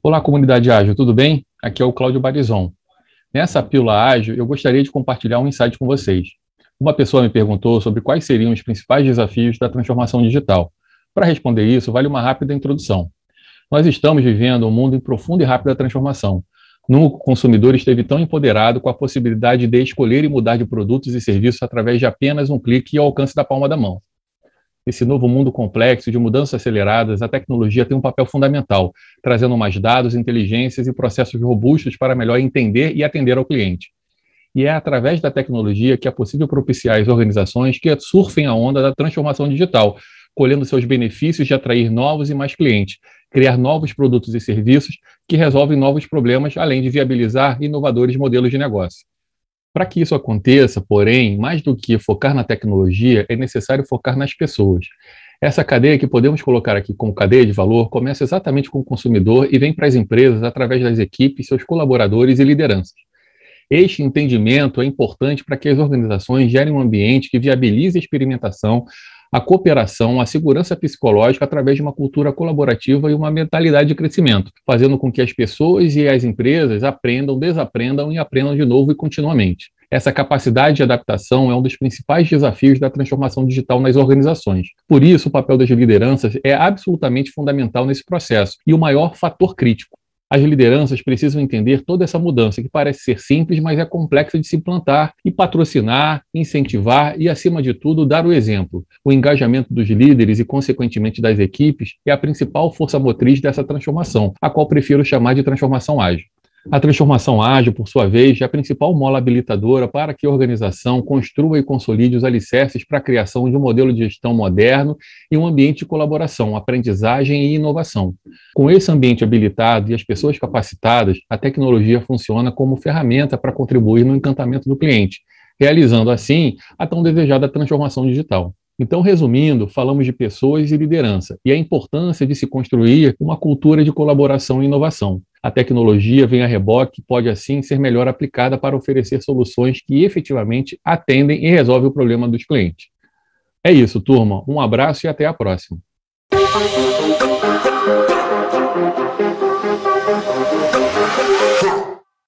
Olá, comunidade ágil, tudo bem? Aqui é o Cláudio Barizon. Nessa pílula ágil, eu gostaria de compartilhar um insight com vocês. Uma pessoa me perguntou sobre quais seriam os principais desafios da transformação digital. Para responder isso, vale uma rápida introdução. Nós estamos vivendo um mundo em profunda e rápida transformação. Nunca o consumidor esteve tão empoderado com a possibilidade de escolher e mudar de produtos e serviços através de apenas um clique e alcance da palma da mão. Esse novo mundo complexo de mudanças aceleradas, a tecnologia tem um papel fundamental, trazendo mais dados, inteligências e processos robustos para melhor entender e atender ao cliente. E é através da tecnologia que é possível propiciar as organizações que surfem a onda da transformação digital, colhendo seus benefícios de atrair novos e mais clientes, criar novos produtos e serviços que resolvem novos problemas, além de viabilizar inovadores modelos de negócio. Para que isso aconteça, porém, mais do que focar na tecnologia, é necessário focar nas pessoas. Essa cadeia que podemos colocar aqui como cadeia de valor começa exatamente com o consumidor e vem para as empresas através das equipes, seus colaboradores e lideranças. Este entendimento é importante para que as organizações gerem um ambiente que viabilize a experimentação, a cooperação, a segurança psicológica através de uma cultura colaborativa e uma mentalidade de crescimento, fazendo com que as pessoas e as empresas aprendam, desaprendam e aprendam de novo e continuamente. Essa capacidade de adaptação é um dos principais desafios da transformação digital nas organizações. Por isso, o papel das lideranças é absolutamente fundamental nesse processo e o maior fator crítico. As lideranças precisam entender toda essa mudança, que parece ser simples, mas é complexa de se implantar e patrocinar, incentivar e, acima de tudo, dar o exemplo. O engajamento dos líderes e, consequentemente, das equipes é a principal força motriz dessa transformação, a qual prefiro chamar de transformação ágil. A transformação ágil, por sua vez, é a principal mola habilitadora para que a organização construa e consolide os alicerces para a criação de um modelo de gestão moderno e um ambiente de colaboração, aprendizagem e inovação. Com esse ambiente habilitado e as pessoas capacitadas, a tecnologia funciona como ferramenta para contribuir no encantamento do cliente, realizando assim a tão desejada transformação digital. Então, resumindo, falamos de pessoas e liderança e a importância de se construir uma cultura de colaboração e inovação. A tecnologia vem a reboque pode, assim, ser melhor aplicada para oferecer soluções que efetivamente atendem e resolvem o problema dos clientes. É isso, turma. Um abraço e até a próxima.